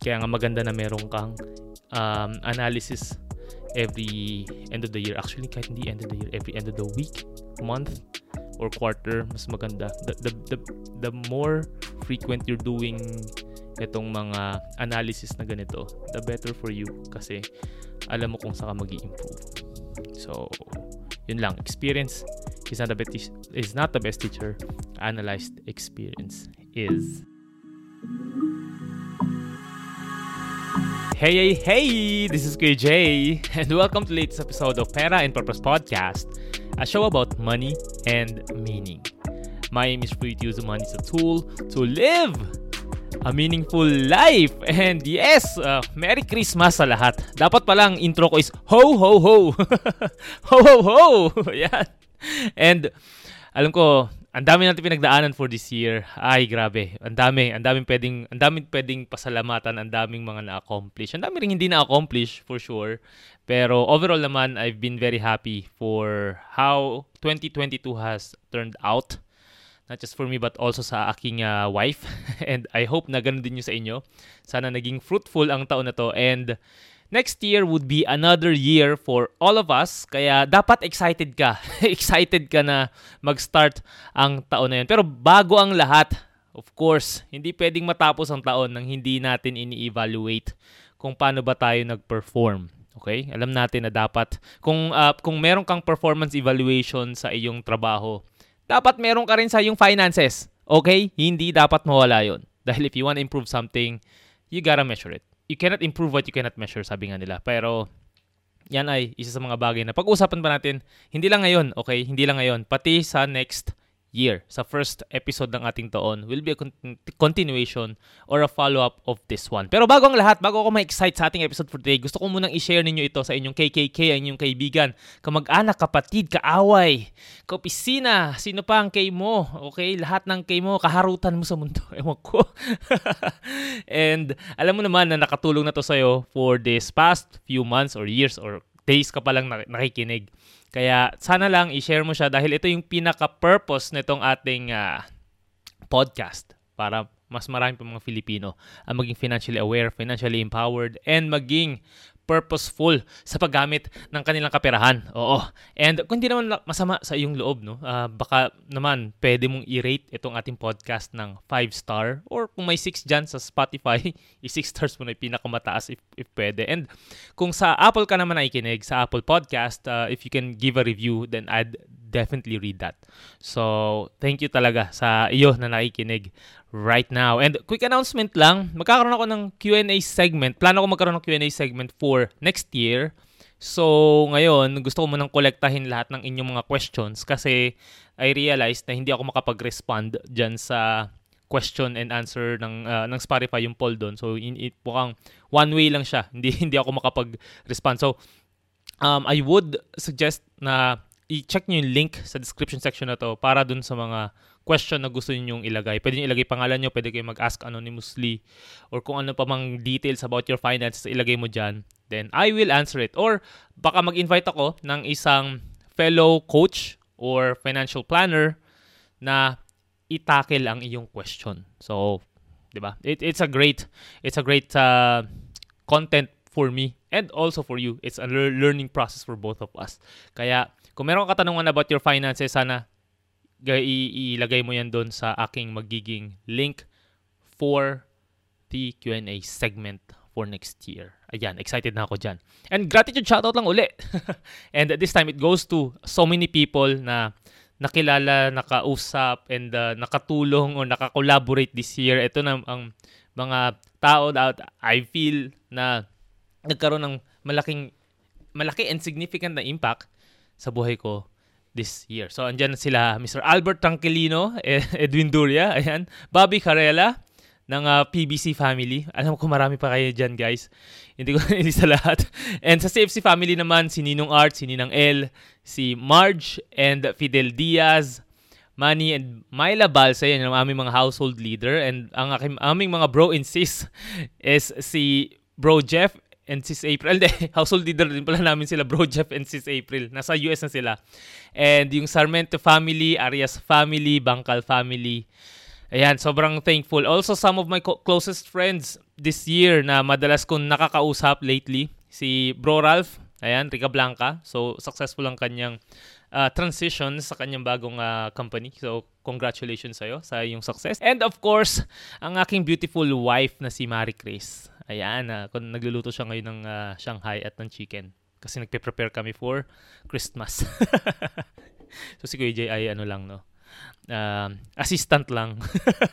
Kaya nga maganda na meron kang um, analysis every end of the year. Actually, kahit hindi end of the year, every end of the week, month, or quarter, mas maganda. The, the, the, the more frequent you're doing itong mga analysis na ganito, the better for you kasi alam mo kung saan ka mag improve So, yun lang. Experience is not the best, is not the best teacher. Analyzed experience is. Hey, hey, hey! This is Jay, and welcome to latest episode of Pera and Purpose Podcast, a show about money and meaning. My aim is for you to use money as a tool to live a meaningful life. And yes, uh, Merry Christmas sa lahat. Dapat palang intro ko is ho ho ho. ho ho ho. Yan. And alam ko, ang dami natin pinagdaanan for this year. Ay, grabe. Ang dami, ang daming pwedeng, ang daming pwedeng pasalamatan, ang daming mga na-accomplish. Ang dami ring hindi na-accomplish for sure. Pero overall naman, I've been very happy for how 2022 has turned out. Not just for me but also sa aking uh, wife. and I hope na ganun din yung sa inyo. Sana naging fruitful ang taon na to. And next year would be another year for all of us. Kaya dapat excited ka. excited ka na mag-start ang taon na yun. Pero bago ang lahat, of course, hindi pwedeng matapos ang taon nang hindi natin ini-evaluate kung paano ba tayo nag-perform. Okay? Alam natin na dapat kung uh, kung meron kang performance evaluation sa iyong trabaho, dapat meron ka rin sa iyong finances. Okay? Hindi dapat mawala yon. Dahil if you want to improve something, you gotta measure it you cannot improve what you cannot measure, sabi nga nila. Pero, yan ay isa sa mga bagay na pag-usapan pa natin, hindi lang ngayon, okay? Hindi lang ngayon, pati sa next year. Sa first episode ng ating taon will be a continuation or a follow-up of this one. Pero bago ang lahat, bago ako ma-excite sa ating episode for today, gusto ko munang i-share ninyo ito sa inyong KKK, ang inyong kaibigan, kamag-anak, kapatid, kaaway, kaopisina, sino pa ang kay mo, okay? Lahat ng kay mo, kaharutan mo sa mundo. Ewan ko. And alam mo naman na nakatulong na to sa'yo for this past few months or years or days ka pa lang nakikinig. Kaya sana lang i-share mo siya dahil ito yung pinaka-purpose nitong ating uh, podcast para mas marami pa mga Filipino ang maging financially aware, financially empowered, and maging purposeful sa paggamit ng kanilang kaperahan. Oo. And kung hindi naman masama sa iyong loob, no, uh, baka naman pwede mong i-rate itong ating podcast ng 5 star or kung may 6 dyan sa Spotify, i-6 stars mo na yung pinakamataas if, if pwede. And kung sa Apple ka naman nakikinig, sa Apple Podcast, uh, if you can give a review, then I'd definitely read that. So, thank you talaga sa iyo na nakikinig right now. And quick announcement lang, magkakaroon ako ng Q&A segment. Plano ko magkaroon ng Q&A segment for next year. So, ngayon, gusto ko munang kolektahin lahat ng inyong mga questions kasi I realized na hindi ako makapag-respond dyan sa question and answer ng uh, ng Spotify yung poll doon. So, in, it, mukhang one way lang siya. Hindi hindi ako makapag-respond. So, um, I would suggest na i-check nyo yung link sa description section na to para dun sa mga question na gusto niyo ilagay. Pwede niyo ilagay pangalan niyo, pwede kayo mag-ask anonymously or kung ano pa mang details about your finances ilagay mo dyan. Then I will answer it. Or baka mag-invite ako ng isang fellow coach or financial planner na itakel ang iyong question. So, 'di ba? It, it's a great it's a great uh, content for me and also for you. It's a learning process for both of us. Kaya kung meron ka katanungan about your finances, sana ilagay mo yan doon sa aking magiging link for the Q&A segment for next year. Ayan, excited na ako dyan. And gratitude shoutout lang uli. and this time it goes to so many people na nakilala, nakausap, and uh, nakatulong o nakakollaborate this year. Ito na ang mga tao that I feel na nagkaroon ng malaking malaki and significant na impact sa buhay ko this year. So, andyan sila Mr. Albert Tranquilino, Edwin Duria, ayan, Bobby Carella, ng uh, ah, PBC family. Alam ko marami pa kayo dyan, guys. Hindi ko hindi lahat. And sa CFC family naman, si Ninong Art, si Ninang L, si Marge, and Fidel Diaz, Manny, and Myla Balsa, yan ang aming mga household leader. And ang aming mga bro and sis is si Bro Jeff and Sis April. Hindi, household leader din pala namin sila, Bro Jeff and Sis April. Nasa US na sila. And yung Sarmento family, Arias family, Bangkal family, Ayan, sobrang thankful. Also, some of my closest friends this year na madalas kong nakakausap lately, si Bro Ralph, ayan, Rica Blanca. So, successful ang kanyang uh, transition sa kanyang bagong uh, company. So, congratulations sa'yo sa iyong success. And of course, ang aking beautiful wife na si Marie Chris. Ayan, uh, kung nagluluto siya ngayon ng uh, Shanghai at ng chicken. Kasi nagpe-prepare kami for Christmas. so, si Kuya ay ano lang, no? uh, assistant lang.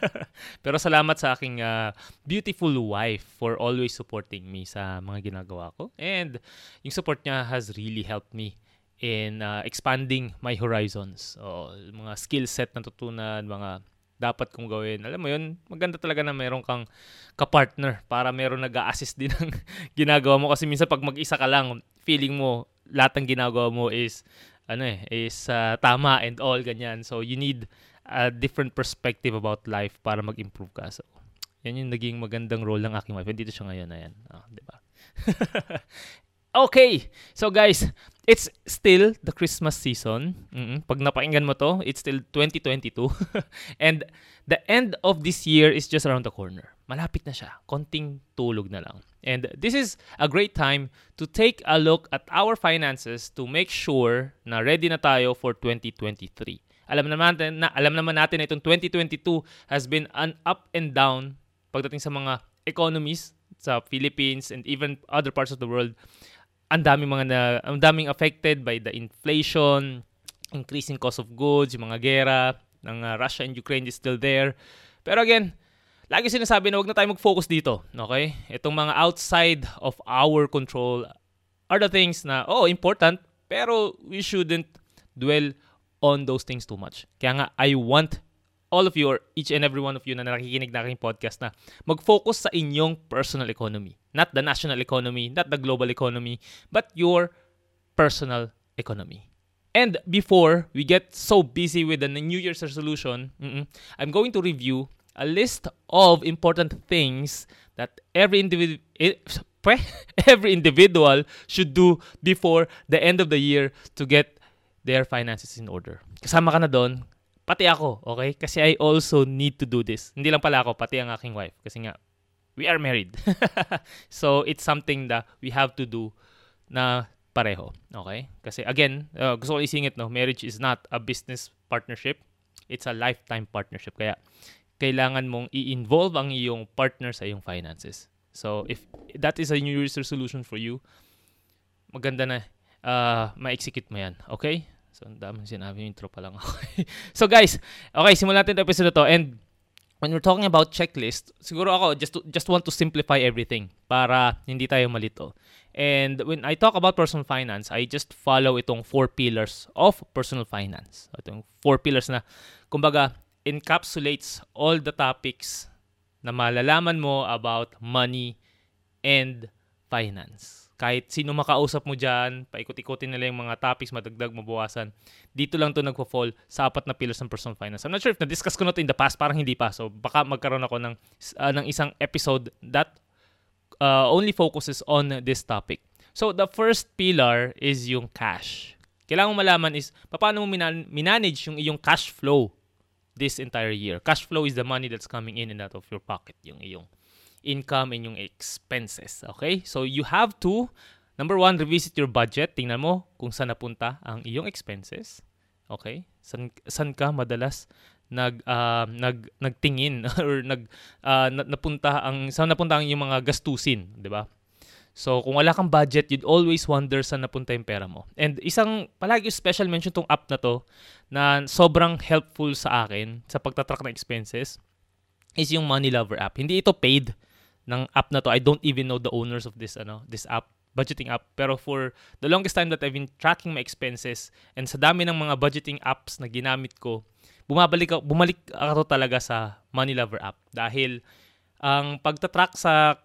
Pero salamat sa aking uh, beautiful wife for always supporting me sa mga ginagawa ko. And yung support niya has really helped me in uh, expanding my horizons. O, mga skill set na tutunan, mga dapat kong gawin. Alam mo yun, maganda talaga na meron kang kapartner para meron nag assist din ng ginagawa mo. Kasi minsan pag mag-isa ka lang, feeling mo lahat ng ginagawa mo is ano eh, is uh, tama and all ganyan. So you need a different perspective about life para mag-improve ka. So yan yung naging magandang role ng aking wife. Dito siya ngayon, ayan. Oh, di ba? okay. So guys, it's still the Christmas season. Mm-mm. Pag napakinggan mo to, it's still 2022. and the end of this year is just around the corner. Malapit na siya. Konting tulog na lang. And this is a great time to take a look at our finances to make sure na ready na tayo for 2023. Alam naman natin na alam naman natin na itong 2022 has been an up and down pagdating sa mga economies sa Philippines and even other parts of the world. Ang daming mga na, ang daming affected by the inflation, increasing cost of goods, yung mga gera ng uh, Russia and Ukraine is still there. Pero again, lagi sinasabi na wag na tayo mag-focus dito. Okay? Itong mga outside of our control are the things na, oh, important, pero we shouldn't dwell on those things too much. Kaya nga, I want all of you or each and every one of you na nakikinig na aking podcast na mag-focus sa inyong personal economy. Not the national economy, not the global economy, but your personal economy. And before we get so busy with the New Year's resolution, I'm going to review a list of important things that every individual every individual should do before the end of the year to get their finances in order. Kasama ka na doon, pati ako, okay? Kasi I also need to do this. Hindi lang pala ako, pati ang aking wife. Kasi nga, we are married. so, it's something that we have to do na pareho. Okay? Kasi again, uh, gusto ko isingit, no? Marriage is not a business partnership. It's a lifetime partnership. Kaya, kailangan mong i-involve ang iyong partner sa iyong finances. So, if that is a New Year's resolution for you, maganda na uh, ma-execute mo yan. Okay? So, ang dami sinabi intro pa lang. Okay. so, guys, okay, simulan natin itong episode to. And, when we're talking about checklist, siguro ako just to, just want to simplify everything para hindi tayo malito. And when I talk about personal finance, I just follow itong four pillars of personal finance. Itong four pillars na, kumbaga, encapsulates all the topics na malalaman mo about money and finance. Kahit sino makausap mo dyan, paikot-ikutin nila yung mga topics, madagdag, mabawasan. Dito lang to nagpo-fall sa apat na pillars ng personal finance. I'm not sure if na-discuss ko na to in the past, parang hindi pa. So baka magkaroon ako ng, uh, ng isang episode that uh, only focuses on this topic. So the first pillar is yung cash. Kailangan mo malaman is paano mo minan- manage yung iyong cash flow this entire year. Cash flow is the money that's coming in and out of your pocket, yung iyong income and yung expenses. Okay? So you have to, number one, revisit your budget. Tingnan mo kung saan napunta ang iyong expenses. Okay? San, san ka madalas nag uh, nag nagtingin or nag uh, napunta ang saan napunta ang iyong mga gastusin, 'di ba? So, kung wala kang budget, you'd always wonder saan napunta yung pera mo. And isang, palagi special mention tong app na to, na sobrang helpful sa akin sa pagtatrack ng expenses, is yung Money Lover app. Hindi ito paid ng app na to. I don't even know the owners of this, ano, this app, budgeting app. Pero for the longest time that I've been tracking my expenses, and sa dami ng mga budgeting apps na ginamit ko, bumabalik bumalik ako talaga sa Money Lover app. Dahil, ang pagtatrack sa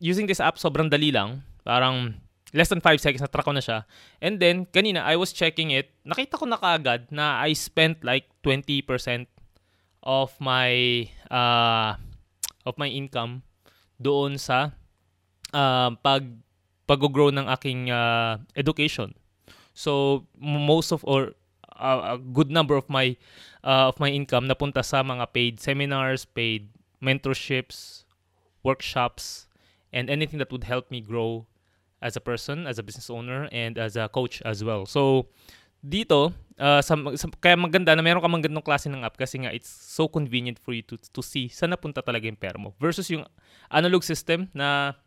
using this app, sobrang dali lang. Parang less than 5 seconds na track ko na siya. And then, kanina, I was checking it. Nakita ko na kaagad na I spent like 20% of my uh, of my income doon sa uh, pag pag-grow ng aking uh, education. So, most of or a, a good number of my uh, of my income napunta sa mga paid seminars, paid mentorships, workshops, and anything that would help me grow as a person, as a business owner, and as a coach as well. So, dito, uh, sa, sa, kaya maganda na meron ka mang klase ng app kasi nga it's so convenient for you to, to see saan napunta talaga yung pera mo. Versus yung analog system na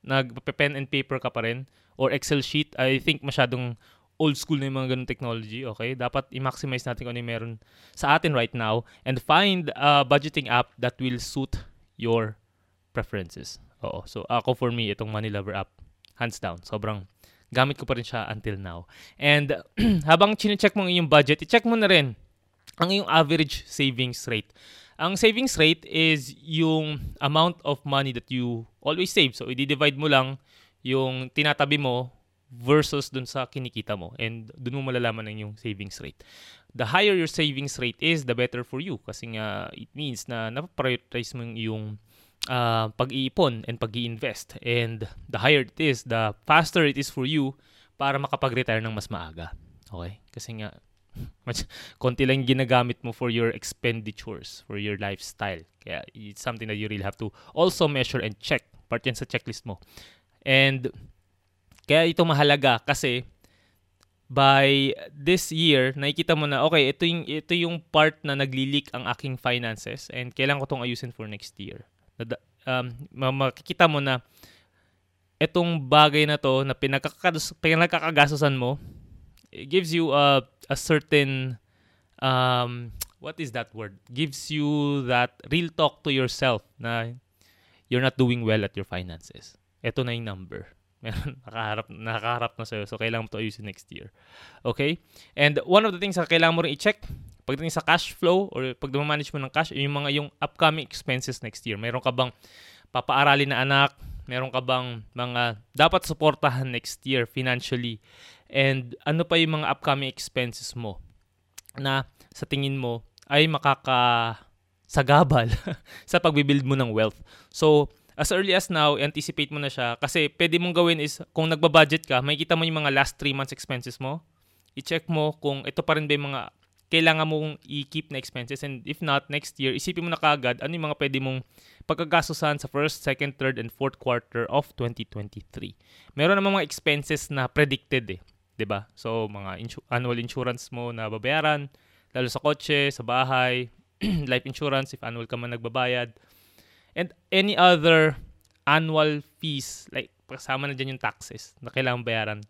nag-pen and paper ka pa rin or Excel sheet, I think masyadong old school na yung mga ganung technology, okay? Dapat i-maximize natin kung ano yung meron sa atin right now and find a budgeting app that will suit your preferences. Oo. So, ako for me, itong Money Lover app, hands down, sobrang gamit ko pa rin siya until now. And habang chine-check mo ang iyong budget, i-check mo na rin ang iyong average savings rate. Ang savings rate is yung amount of money that you always save. So, i-divide mo lang yung tinatabi mo versus dun sa kinikita mo. And dun mo malalaman ang yung savings rate. The higher your savings rate is, the better for you. Kasi nga, it means na napaprioritize mo yung uh, pag-iipon and pag invest And the higher it is, the faster it is for you para makapag-retire ng mas maaga. Okay? Kasi nga, mas, konti lang ginagamit mo for your expenditures, for your lifestyle. Kaya it's something that you really have to also measure and check. Part yan sa checklist mo. And kaya ito mahalaga kasi by this year, nakikita mo na, okay, ito yung, ito yung part na nagli-leak ang aking finances and kailangan ko itong ayusin for next year um, makikita mo na itong bagay na to na pinagkakagastosan mo, it gives you a, a certain, um, what is that word? Gives you that real talk to yourself na you're not doing well at your finances. Ito na yung number. Meron, nakaharap, nakaharap na sa'yo. So, kailangan mo to ayusin next year. Okay? And one of the things na kailangan mo rin i-check pagdating sa cash flow or pag manage mo ng cash, yung mga yung upcoming expenses next year. Meron ka bang papaaralin na anak? Meron ka bang mga dapat suportahan next year financially? And ano pa yung mga upcoming expenses mo na sa tingin mo ay makaka sagabal sa pagbibuild mo ng wealth. So, as early as now, anticipate mo na siya kasi pwede mong gawin is kung nagbabudget ka, makikita mo yung mga last 3 months expenses mo. I-check mo kung ito pa rin ba yung mga kailangan mong i-keep na expenses and if not, next year, isipin mo na kagad ano yung mga pwede mong pagkagastusan sa first, second, third, and fourth quarter of 2023. Meron naman mga expenses na predicted eh. 'di ba? So mga insu- annual insurance mo na babayaran, lalo sa kotse, sa bahay, life insurance if annual ka man nagbabayad. And any other annual fees like kasama na diyan yung taxes na kailangan bayaran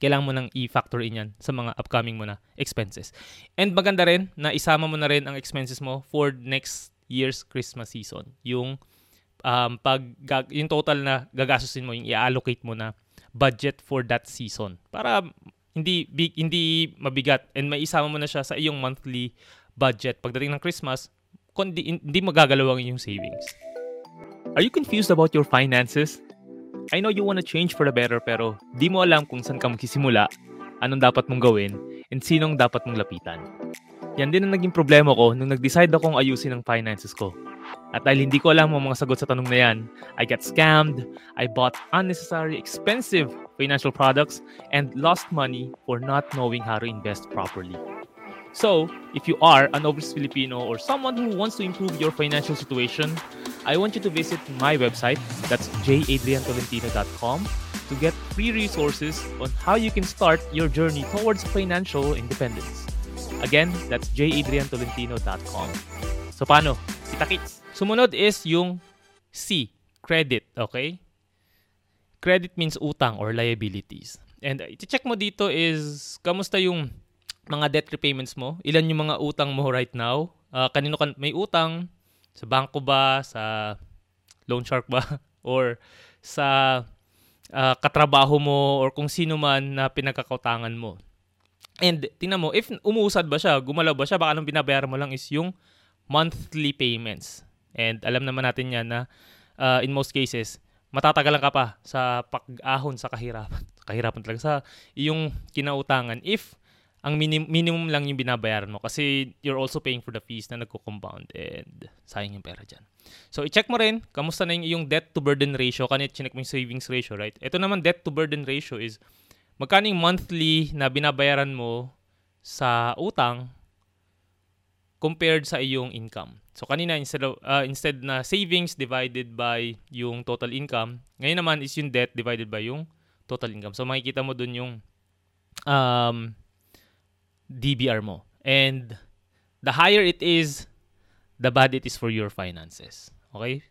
kailangan mo nang i-factor in yan sa mga upcoming mo na expenses. And maganda rin na isama mo na rin ang expenses mo for next year's Christmas season. Yung um, pag yung total na gagastusin mo, yung i-allocate mo na budget for that season para hindi big, hindi mabigat and may isama mo na siya sa iyong monthly budget pagdating ng Christmas kundi hindi magagalaw ang iyong savings. Are you confused about your finances? I know you wanna change for the better pero di mo alam kung saan ka magsisimula, anong dapat mong gawin, and sinong dapat mong lapitan. Yan din ang naging problema ko nung nag-decide akong ayusin ang finances ko. At dahil hindi ko alam ang mga sagot sa tanong na yan, I got scammed, I bought unnecessary expensive financial products, and lost money for not knowing how to invest properly. So, if you are an overseas Filipino or someone who wants to improve your financial situation, I want you to visit my website, that's jadriantolentino.com, to get free resources on how you can start your journey towards financial independence. Again, that's jadriantolentino.com. So, paano? Kita-kits. Sumunod is yung C, credit, okay? Credit means utang or liabilities. And iti-check mo dito is, kamusta yung mga debt repayments mo? Ilan yung mga utang mo right now? Uh, kanino kan may utang? Sa bangko ba? Sa loan shark ba? or sa uh, katrabaho mo or kung sino man na pinagkakautangan mo. And tingnan mo, if umuusad ba siya, gumalaw ba siya, baka anong binabayaran mo lang is yung monthly payments. And alam naman natin yan na uh, in most cases, matatagalan ka pa sa pag-ahon sa kahirapan. Kahirapan talaga sa iyong kinautangan if ang minim- minimum lang yung binabayaran mo kasi you're also paying for the fees na nagko-compound and sayang yung pera dyan. So, i-check mo rin, kamusta na yung, yung debt to burden ratio. Kanina, chinek mo yung savings ratio, right? Ito naman, debt to burden ratio is magkano yung monthly na binabayaran mo sa utang compared sa iyong income. So kanina instead of, uh, instead na savings divided by yung total income, ngayon naman is yung debt divided by yung total income. So makikita mo dun yung um, DBR mo. And the higher it is, the bad it is for your finances. Okay?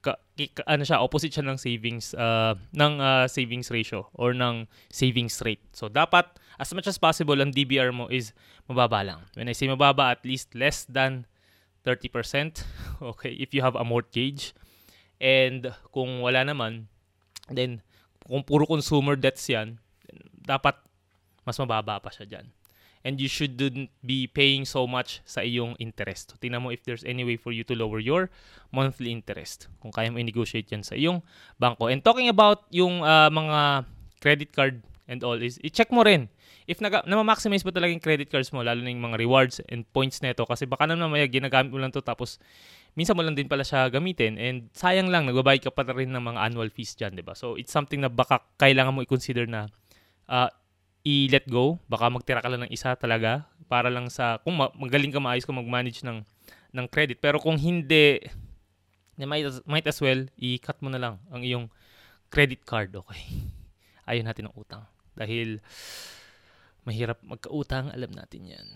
Ka, ka, ano siya, opposite siya ng savings uh, ng uh, savings ratio or ng savings rate. So dapat as much as possible ang DBR mo is mababa lang. When I say mababa, at least less than 30%. Okay, if you have a mortgage. And kung wala naman, then kung puro consumer debts yan, dapat mas mababa pa siya dyan and you shouldn't be paying so much sa iyong interest. Tingnan mo if there's any way for you to lower your monthly interest. Kung kaya mo i-negotiate yan sa iyong bangko. And talking about yung uh, mga credit card and all is, i-check mo rin if naga, na-maximize mo talaga yung credit cards mo, lalo na yung mga rewards and points nito kasi baka naman mamaya ginagamit mo lang to tapos minsan mo lang din pala siya gamitin and sayang lang, nagbabayad ka pa rin ng mga annual fees dyan, di ba? So, it's something na baka kailangan mo i-consider na uh, i-let go. Baka magtira ka lang ng isa talaga para lang sa, kung magaling ka maayos ka mag-manage ng, ng credit. Pero kung hindi, might as, might as well, i-cut mo na lang ang iyong credit card, okay? Ayaw natin ng utang. Dahil, mahirap magkautang, alam natin yan.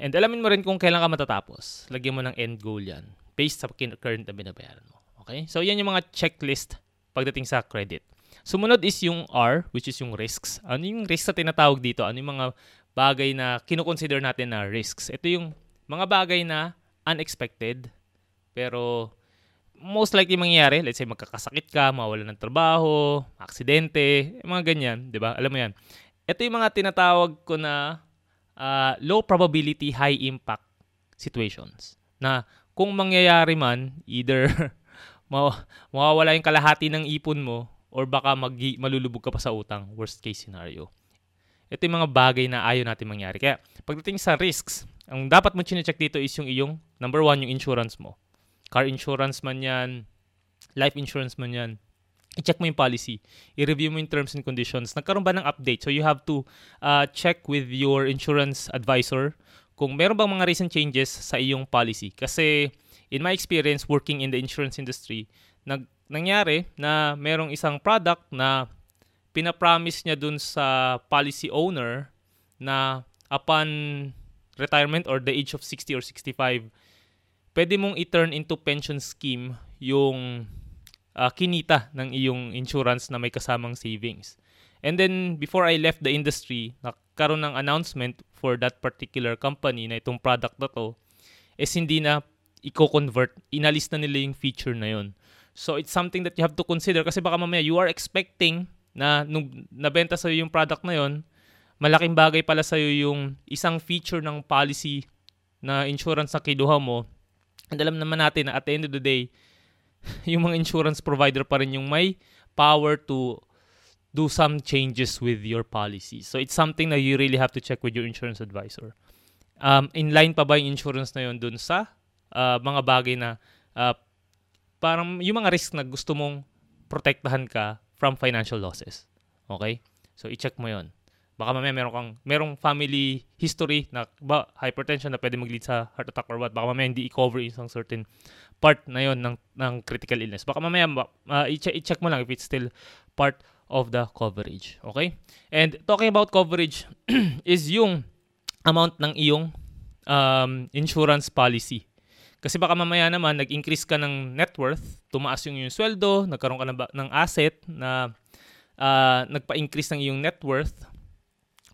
And alamin mo rin kung kailan ka matatapos. Lagyan mo ng end goal yan based sa current na binabayaran mo. Okay? So, yan yung mga checklist pagdating sa credit. Sumunod is yung R, which is yung risks. Ano yung risks na tinatawag dito? Ano yung mga bagay na kinoconsider natin na risks? Ito yung mga bagay na unexpected, pero most likely mangyayari. Let's say magkakasakit ka, mawala ng trabaho, aksidente, mga ganyan, di ba? Alam mo yan. Ito yung mga tinatawag ko na uh, low probability, high impact situations. Na kung mangyayari man, either mawawala yung kalahati ng ipon mo or baka mag malulubog ka pa sa utang, worst case scenario. Ito yung mga bagay na ayaw natin mangyari. Kaya pagdating sa risks, ang dapat mo chinecheck dito is yung iyong, number one, yung insurance mo. Car insurance man yan, life insurance man yan, i-check mo yung policy. I-review mo yung terms and conditions. Nagkaroon ba ng update? So you have to uh, check with your insurance advisor kung meron bang mga recent changes sa iyong policy. Kasi in my experience working in the insurance industry, nag nangyari na merong isang product na pinapromise niya dun sa policy owner na upon retirement or the age of 60 or 65, pwede mong i-turn into pension scheme yung uh, kinita ng iyong insurance na may kasamang savings. And then, before I left the industry, nagkaroon ng announcement for that particular company na itong product na to, is hindi na i-convert, inalis na nila yung feature na yon. So it's something that you have to consider kasi baka mamaya you are expecting na nung nabenta sa yung product na yon, malaking bagay pala sa yung isang feature ng policy na insurance na kinuha mo. And alam naman natin na at the end of the day, yung mga insurance provider pa rin yung may power to do some changes with your policy. So it's something that you really have to check with your insurance advisor. Um, in line pa ba yung insurance na yon dun sa uh, mga bagay na uh, parang yung mga risk na gusto mong protektahan ka from financial losses. Okay? So, i-check mo yon. Baka mamaya meron kang, merong family history na ba, hypertension na pwede mag-lead sa heart attack or what. Baka mamaya hindi i-cover isang certain part na yon ng, ng critical illness. Baka mamaya uh, i-check, i-check mo lang if it's still part of the coverage. Okay? And talking about coverage is yung amount ng iyong um, insurance policy. Kasi baka mamaya naman, nag-increase ka ng net worth, tumaas yung yung sweldo, nagkaroon ka ng, ng asset na uh, nagpa-increase ng iyong net worth,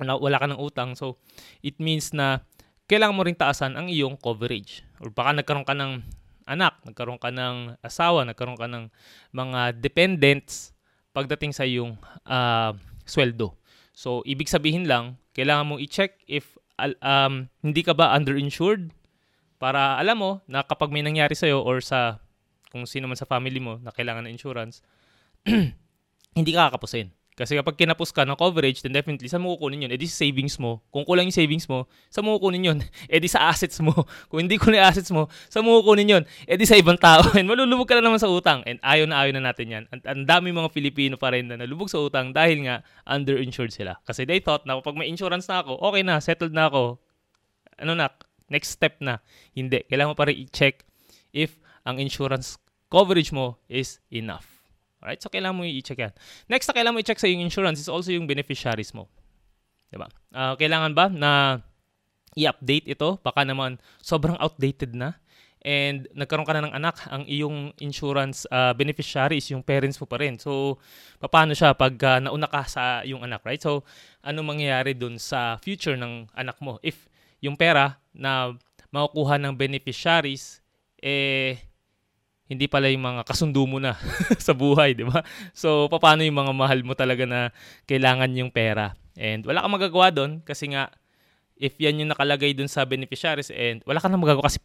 na wala ka ng utang. So, it means na kailangan mo rin taasan ang iyong coverage. Or baka nagkaroon ka ng anak, nagkaroon ka ng asawa, nagkaroon ka ng mga dependents pagdating sa iyong uh, sweldo. So, ibig sabihin lang, kailangan mong i-check if um, hindi ka ba underinsured para alam mo na kapag may nangyari sa'yo or sa kung sino man sa family mo na kailangan ng insurance, hindi ka kakapusin. Kasi kapag kinapos ka ng coverage, then definitely, saan mo kukunin yun? E di sa savings mo. Kung kulang yung savings mo, saan mo kukunin yun? E di sa assets mo. Kung hindi kunin assets mo, saan mo kukunin yun? E di sa ibang tao. And malulubog ka na naman sa utang. And ayaw na ayaw na natin yan. Ang, ang dami mga Filipino pa rin na nalubog sa utang dahil nga underinsured sila. Kasi they thought na kapag may insurance na ako, okay na, settled na ako, ano na, next step na. Hindi. Kailangan mo pa rin i-check if ang insurance coverage mo is enough. Alright? So, kailangan mo i-check yan. Next na kailangan mo i-check sa yung insurance is also yung beneficiaries mo. Diba? Uh, kailangan ba na i-update ito? Baka naman sobrang outdated na and nagkaroon ka na ng anak, ang iyong insurance uh, beneficiary is yung parents mo pa rin. So, paano siya pag uh, nauna ka sa iyong anak, right? So, ano mangyayari dun sa future ng anak mo? If yung pera na makukuha ng beneficiaries, eh, hindi pala yung mga kasundo mo na sa buhay, di ba? So, paano yung mga mahal mo talaga na kailangan yung pera? And wala kang magagawa doon kasi nga, if yan yung nakalagay dun sa beneficiaries and wala ka na magagawa kasi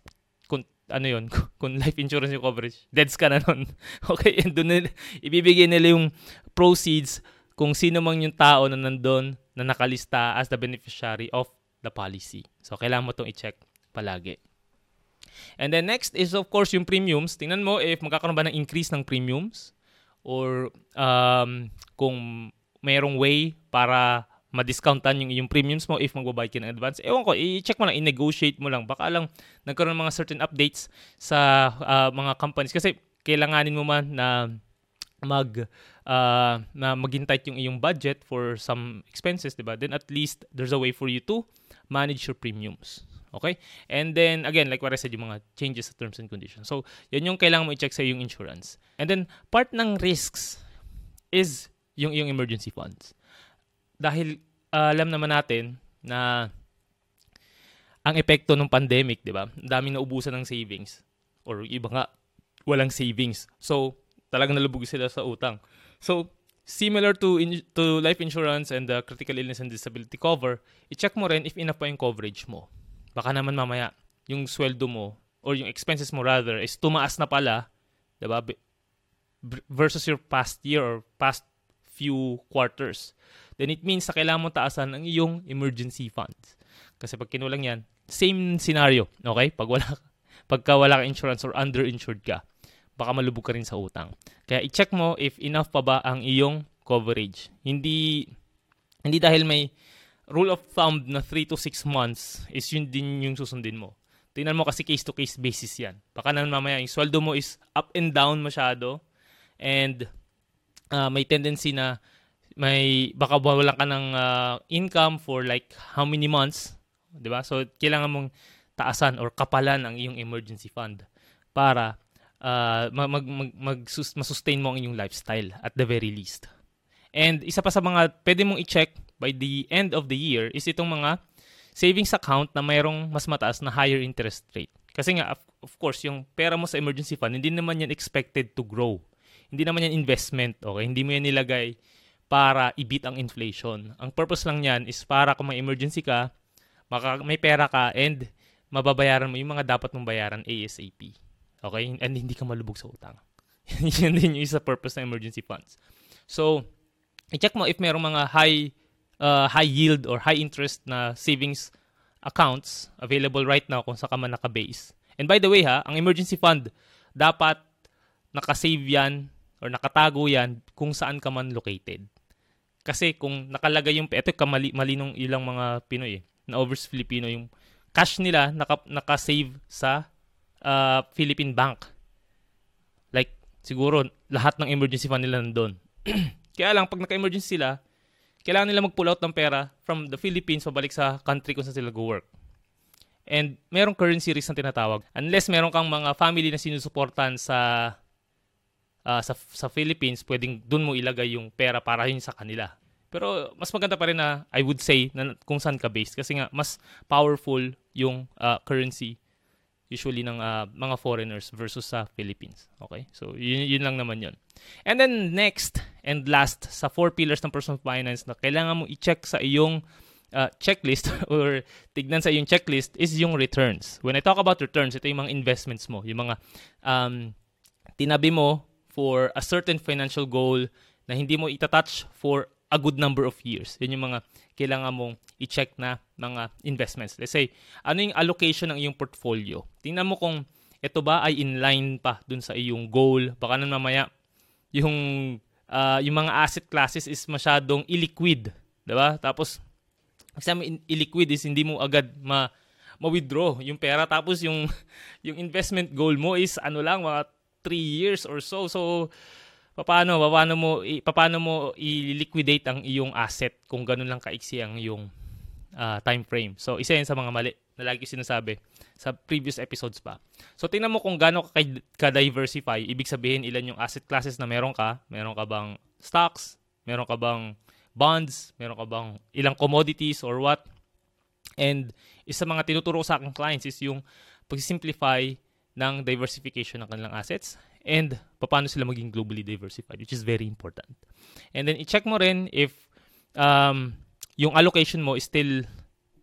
kung ano yun, kung life insurance yung coverage, deads ka na nun. okay, and doon nila, ibibigay nila yung proceeds kung sino mang yung tao na nandun na nakalista as the beneficiary of the policy. So, kailangan mo itong i-check palagi. And then next is of course yung premiums. Tingnan mo if magkakaroon ba ng increase ng premiums or um, kung mayroong way para ma-discountan yung, yung premiums mo if magbabayad ka ng advance. Ewan ko, i-check mo lang, i-negotiate mo lang. Baka lang nagkaroon ng mga certain updates sa uh, mga companies. Kasi kailanganin mo man na mag uh, na maghintay yung iyong budget for some expenses, 'di ba? Then at least there's a way for you to manage your premiums. Okay? And then again, like what I said, yung mga changes sa terms and conditions. So, yan yung kailangan mo i-check sa yung insurance. And then part ng risks is yung yung emergency funds dahil uh, alam naman natin na ang epekto ng pandemic, 'di ba? Daming naubusan ng savings or iba nga walang savings. So, talagang nalubog sila sa utang. So, similar to in, to life insurance and the critical illness and disability cover, i-check mo rin if enough pa yung coverage mo. Baka naman mamaya yung sweldo mo or yung expenses mo rather is tumaas na pala, 'di ba? Versus your past year or past few quarters then it means na kailangan mo taasan ang iyong emergency funds. Kasi pag kinulang yan, same scenario, okay? Pag wala, pagka wala ka insurance or underinsured ka, baka malubog ka rin sa utang. Kaya i-check mo if enough pa ba ang iyong coverage. Hindi hindi dahil may rule of thumb na 3 to 6 months is yun din yung susundin mo. Tingnan mo kasi case to case basis yan. Baka naman mamaya yung sweldo mo is up and down masyado and uh, may tendency na may baka wala ka ng uh, income for like how many months, 'di ba? So kailangan mong taasan or kapalan ang iyong emergency fund para uh, mag, mag, mag, masustain mo ang iyong lifestyle at the very least. And isa pa sa mga pwede mong i-check by the end of the year is itong mga savings account na mayroong mas mataas na higher interest rate. Kasi nga, of, of course, yung pera mo sa emergency fund, hindi naman yan expected to grow. Hindi naman yan investment, okay? Hindi mo yan nilagay para i-beat ang inflation. Ang purpose lang niyan is para kung may emergency ka, maka, may pera ka and mababayaran mo yung mga dapat mong bayaran ASAP. Okay? And hindi ka malubog sa utang. Yan din yung isa purpose ng emergency funds. So, i-check mo if merong mga high uh, high yield or high interest na savings accounts available right now kung saan ka man naka-base. And by the way ha, ang emergency fund dapat nakasave yan or nakatago yan kung saan ka man located. Kasi kung nakalagay yung, ito kamali, mali nung ilang mga Pinoy eh, na overseas Filipino, yung cash nila naka, naka-save sa uh, Philippine Bank. Like, siguro, lahat ng emergency fund nila nandun. Kaya lang, pag naka-emergency sila, kailangan nila mag-pull out ng pera from the Philippines pabalik sa country kung saan sila go-work. And merong currency risk na tinatawag. Unless meron kang mga family na sinusuportan sa uh, sa, sa Philippines, pwedeng doon mo ilagay yung pera para yun sa kanila. Pero mas maganda pa rin na I would say na kung saan ka based kasi nga mas powerful yung uh, currency usually ng uh, mga foreigners versus sa Philippines. Okay? So yun, yun lang naman yun. And then next and last sa four pillars ng personal finance na kailangan mo i-check sa iyong uh, checklist or tignan sa iyong checklist is yung returns. When I talk about returns, ito yung mga investments mo, yung mga um, tinabi mo for a certain financial goal na hindi mo itatouch for a good number of years. Yan yung mga kailangan mong i-check na mga investments. Let's say, ano yung allocation ng iyong portfolio? Tingnan mo kung ito ba ay in line pa dun sa iyong goal. Baka na mamaya yung uh, yung mga asset classes is masyadong illiquid, 'di ba? Tapos kasi illiquid is hindi mo agad ma ma-withdraw yung pera tapos yung yung investment goal mo is ano lang mga 3 years or so. So paano paano mo paano mo i-liquidate ang iyong asset kung ganun lang kaiksi ang yung uh, time frame. So isa yan sa mga mali na lagi sinasabi sa previous episodes pa. So tingnan mo kung gaano ka diversify, ibig sabihin ilan yung asset classes na meron ka, meron ka bang stocks, meron ka bang bonds, meron ka bang ilang commodities or what. And isa mga tinuturo sa aking clients is yung pag-simplify ng diversification ng kanilang assets and paano sila maging globally diversified, which is very important. And then i-check mo rin if um, yung allocation mo is still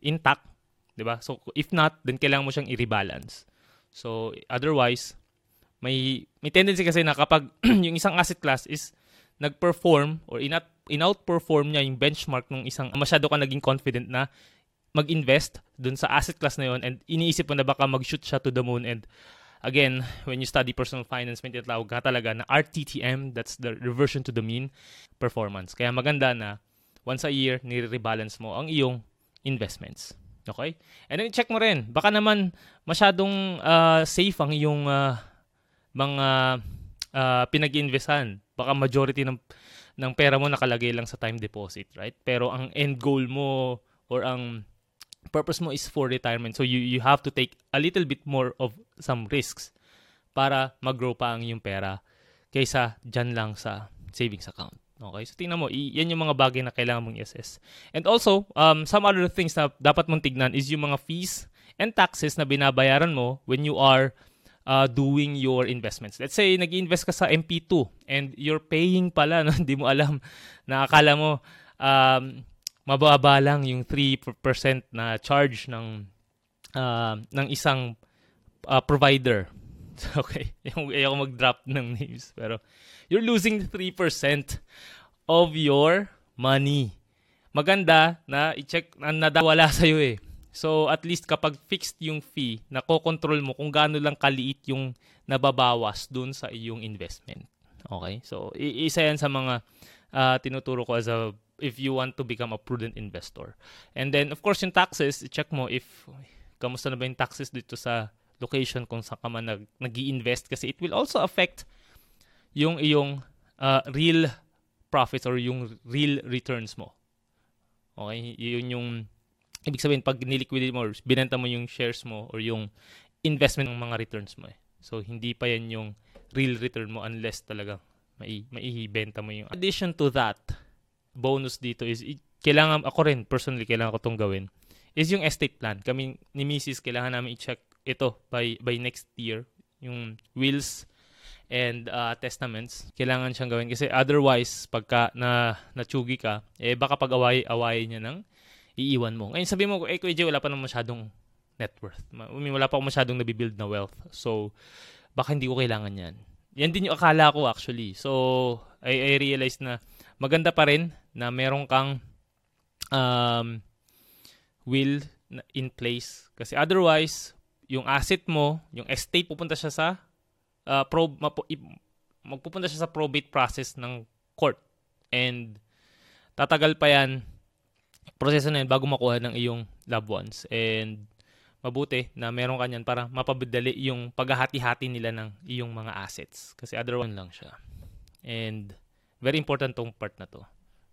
intact, 'di ba? So if not, then kailangan mo siyang i-rebalance. So otherwise, may may tendency kasi na kapag yung isang asset class is nag-perform or in in-outperform niya yung benchmark ng isang masyado ka naging confident na mag-invest dun sa asset class na yon and iniisip mo na baka mag-shoot siya to the moon and again, when you study personal finance, may tinatawag ka talaga na RTTM, that's the reversion to the mean performance. Kaya maganda na once a year, nire-rebalance mo ang iyong investments. Okay? And then check mo rin, baka naman masyadong uh, safe ang iyong uh, mga uh, pinag-investan. Baka majority ng ng pera mo nakalagay lang sa time deposit, right? Pero ang end goal mo or ang purpose mo is for retirement. So you you have to take a little bit more of some risks para mag-grow pa ang iyong pera kaysa dyan lang sa savings account. Okay? So, tingnan mo, yan yung mga bagay na kailangan mong i-assess. And also, um, some other things na dapat mong tignan is yung mga fees and taxes na binabayaran mo when you are uh, doing your investments. Let's say, nag-invest ka sa MP2 and you're paying pala, no? hindi mo alam, na akala mo, um, mababa lang yung 3% na charge ng uh, ng isang uh, provider. Okay, ayoko mag-drop ng names pero you're losing 3% of your money. Maganda na i-check na nadawala sa iyo eh. So at least kapag fixed yung fee, nako-control mo kung gaano lang kaliit yung nababawas dun sa iyong investment. Okay? So isa yan sa mga uh, tinuturo ko as a if you want to become a prudent investor. And then, of course, yung taxes, check mo if kamusta na ba yung taxes dito sa location kung saan ka man nag, nag invest kasi it will also affect yung iyong uh, real profits or yung real returns mo. Okay? Yun yung ibig sabihin pag niliquidate mo or binenta mo yung shares mo or yung investment ng mga returns mo eh. So hindi pa yan yung real return mo unless talaga mai maibenta mo yung addition to that bonus dito is kailangan ako rin personally kailangan ko tong gawin is yung estate plan. Kami ni Mrs. kailangan namin i-check ito by by next year yung wills and uh, testaments. Kailangan siyang gawin kasi otherwise pagka na natsugi ka eh baka pag away away niya nang iiwan mo. Ngayon sabi mo eh Kuya wala pa nang masyadong net worth. Wala pa akong masyadong nabibuild na wealth. So baka hindi ko kailangan yan. Yan din yung akala ko actually. So I, I realized na maganda pa rin na meron kang um, will in place. Kasi otherwise, yung asset mo, yung estate, pupunta siya sa uh, pro, mapu, magpupunta siya sa probate process ng court. And tatagal pa yan, proseso na yan bago makuha ng iyong loved ones. And mabuti na meron kanyan para mapabidali yung paghahati-hati nila ng iyong mga assets. Kasi otherwise lang siya. And Very important tong part na to.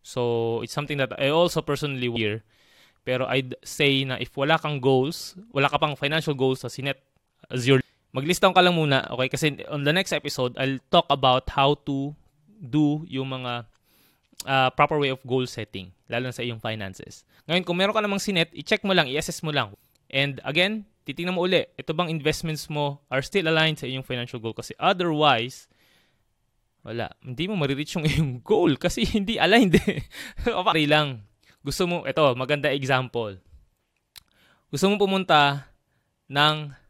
So, it's something that I also personally hear. Pero I'd say na if wala kang goals, wala ka pang financial goals sa Sinet as your maglista ka lang muna, okay? Kasi on the next episode, I'll talk about how to do yung mga uh, proper way of goal setting, lalo na sa iyong finances. Ngayon, kung meron ka namang sinet, i-check mo lang, i-assess mo lang. And again, titingnan mo uli, ito bang investments mo are still aligned sa iyong financial goal? Kasi otherwise, wala. Hindi mo marireach yung iyong goal kasi hindi aligned eh. Pari lang. Gusto mo, ito, maganda example. Gusto mo pumunta ng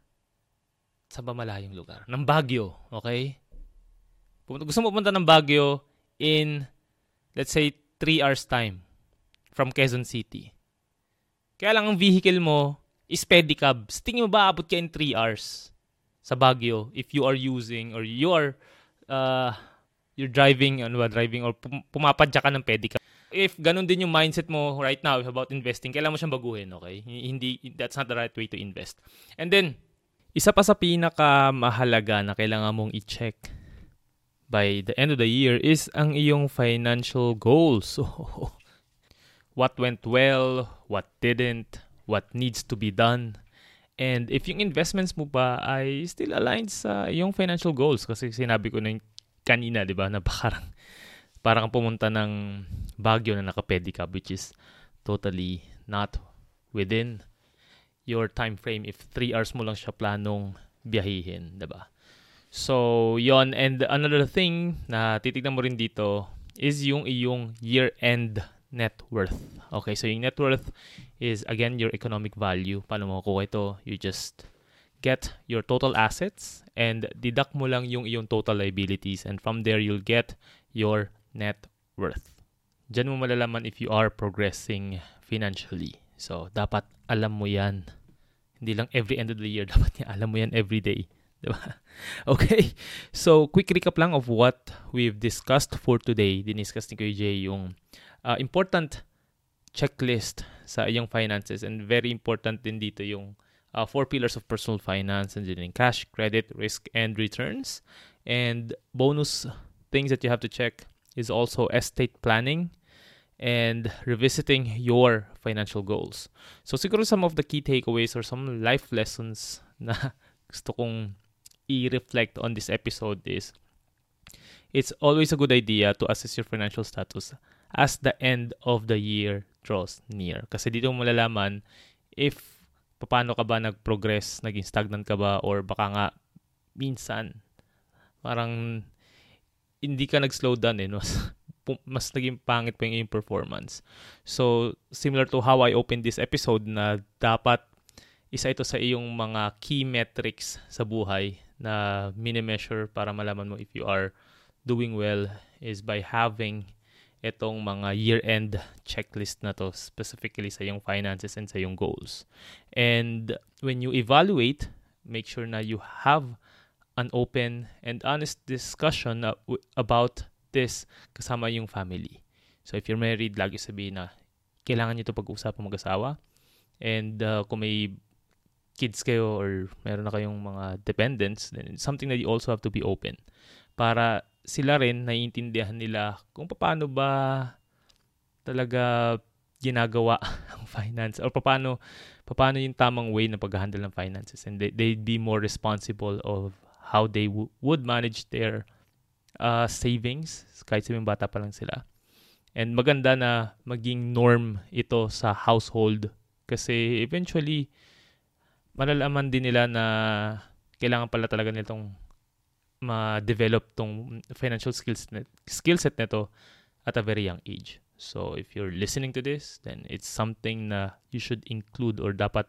sa ba malayong lugar? Ng Baguio, okay? Pumunta, gusto mo pumunta ng Baguio in, let's say, 3 hours time from Quezon City. Kaya lang ang vehicle mo is pedicab. Tingin mo ba abot ka in 3 hours sa Baguio if you are using or you are uh, you're driving, ano ba, driving or pum- pumapadya ka ng pedicab. if ganun din yung mindset mo right now about investing, kailangan mo siyang baguhin, okay? Hindi, that's not the right way to invest. And then, isa pa sa pinaka mahalaga na kailangan mong i-check by the end of the year is ang iyong financial goals. So, what went well, what didn't, what needs to be done. And if yung investments mo pa ay still aligned sa yung financial goals kasi sinabi ko na kanina, 'di ba, na parang parang pumunta ng Baguio na naka-pedicab which is totally not within your time frame if 3 hours mo lang siya planong biyahihin, 'di ba? So, yon and another thing na titignan mo rin dito is yung iyong year-end net worth. Okay, so yung net worth is again your economic value. Paano mo kukuha ito? You just get your total assets and deduct mo lang yung iyong total liabilities and from there you'll get your net worth. Diyan mo malalaman if you are progressing financially. So, dapat alam mo yan. Hindi lang every end of the year, dapat niya alam mo yan every day. Diba? Okay, so quick recap lang of what we've discussed for today. Diniscuss ni Kuya Jay yung uh, important checklist sa iyong finances and very important din dito yung uh, four pillars of personal finance then cash, credit, risk, and returns. And bonus things that you have to check is also estate planning and revisiting your financial goals. So siguro some of the key takeaways or some life lessons na gusto kong i-reflect on this episode is it's always a good idea to assess your financial status as the end of the year draws near. Kasi dito mo malalaman if paano ka ba nag-progress, naging stagnant ka ba, or baka nga minsan parang hindi ka nag-slow down eh. Mas, mas naging pangit pa yung performance. So, similar to how I opened this episode na dapat isa ito sa iyong mga key metrics sa buhay na mini-measure para malaman mo if you are doing well is by having itong mga year-end checklist na to specifically sa yung finances and sa yung goals. And when you evaluate, make sure na you have an open and honest discussion about this kasama yung family. So if you're married, lagi sabihin na kailangan nyo ito pag-usapan mag-asawa. And uh, kung may kids kayo or meron na kayong mga dependents, then something that you also have to be open. Para sila rin naiintindihan nila kung paano ba talaga ginagawa ang finance or paano paano yung tamang way na pag-handle ng finances and they, they'd be more responsible of how they w- would manage their uh, savings kahit sabihin bata pa lang sila. And maganda na maging norm ito sa household kasi eventually malalaman din nila na kailangan pala talaga nitong ma-develop tong financial skills net, skill set nito at a very young age. So if you're listening to this, then it's something na you should include or dapat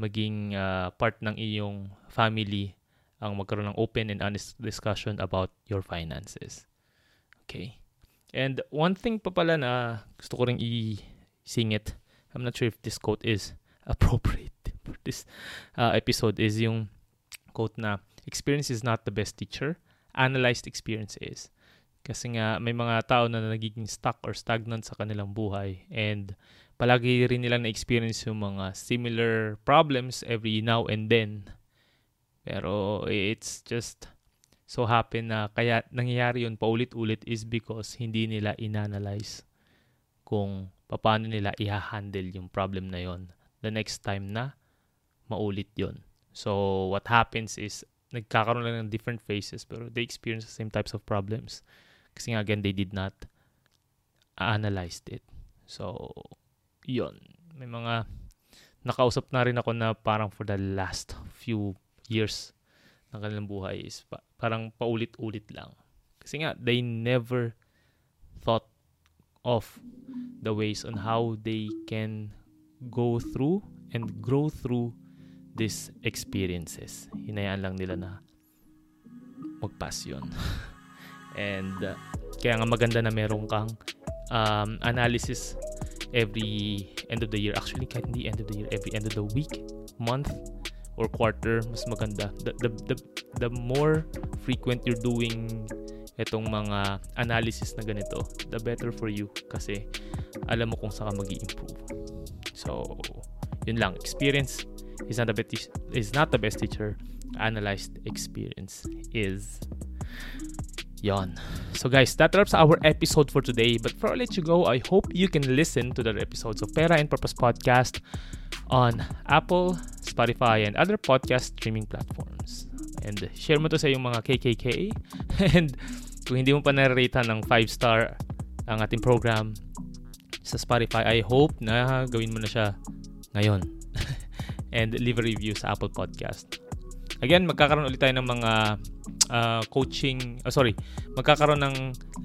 maging uh, part ng iyong family ang magkaroon ng open and honest discussion about your finances. Okay. And one thing pa pala na gusto ko ring i-singit, I'm not sure if this quote is appropriate for this uh, episode, is yung quote na, experience is not the best teacher, analyzed experience is. Kasi nga may mga tao na nagiging stuck or stagnant sa kanilang buhay and palagi rin nilang na-experience yung mga similar problems every now and then. Pero it's just so happen na kaya nangyayari yun paulit-ulit is because hindi nila inanalyze kung paano nila i-handle yung problem na yon the next time na maulit yon So what happens is nagkakaroon lang ng different phases pero they experience the same types of problems. Kasi nga again, they did not analyze it. So, yon May mga nakausap na rin ako na parang for the last few years ng kanilang buhay is pa, parang paulit-ulit lang. Kasi nga, they never thought of the ways on how they can go through and grow through these experiences. Hinayaan lang nila na magpass yun. And uh, kaya nga maganda na meron kang um, analysis every end of the year. Actually, kahit hindi end of the year, every end of the week, month, or quarter, mas maganda. The, the, the, the more frequent you're doing itong mga analysis na ganito, the better for you kasi alam mo kung saan ka mag improve So, yun lang. Experience is not the best, is not the best teacher. Analyzed experience is. Yon. So guys, that wraps our episode for today. But before I let you go, I hope you can listen to the episodes of Pera and Purpose Podcast on Apple, Spotify, and other podcast streaming platforms. And share mo to sa yung mga KKK. And kung hindi mo pa nararate ng 5 star ang ating program sa Spotify, I hope na gawin mo na siya ngayon. And leave a review sa Apple Podcast. Again, magkakaroon ulit tayo ng mga uh, coaching, oh, sorry, magkakaroon ng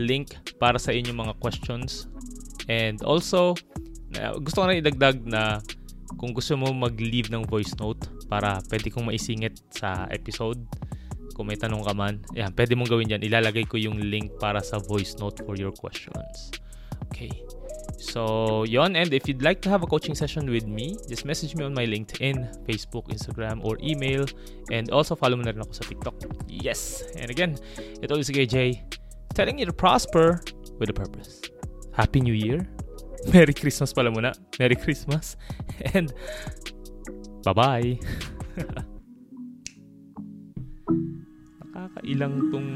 link para sa inyong mga questions. And also, uh, gusto ko na idagdag na kung gusto mo mag-leave ng voice note para pwede kong maisingit sa episode, kung may tanong ka man, yan, pwede mong gawin yan. Ilalagay ko yung link para sa voice note for your questions. Okay. So, yon. And if you'd like to have a coaching session with me, just message me on my LinkedIn, Facebook, Instagram, or email. And also follow mo na rin ako sa TikTok. Yes! And again, ito ulit si KJ, telling you to prosper with a purpose. Happy New Year! Merry Christmas pala muna. Merry Christmas. And bye-bye! Nakakailang tong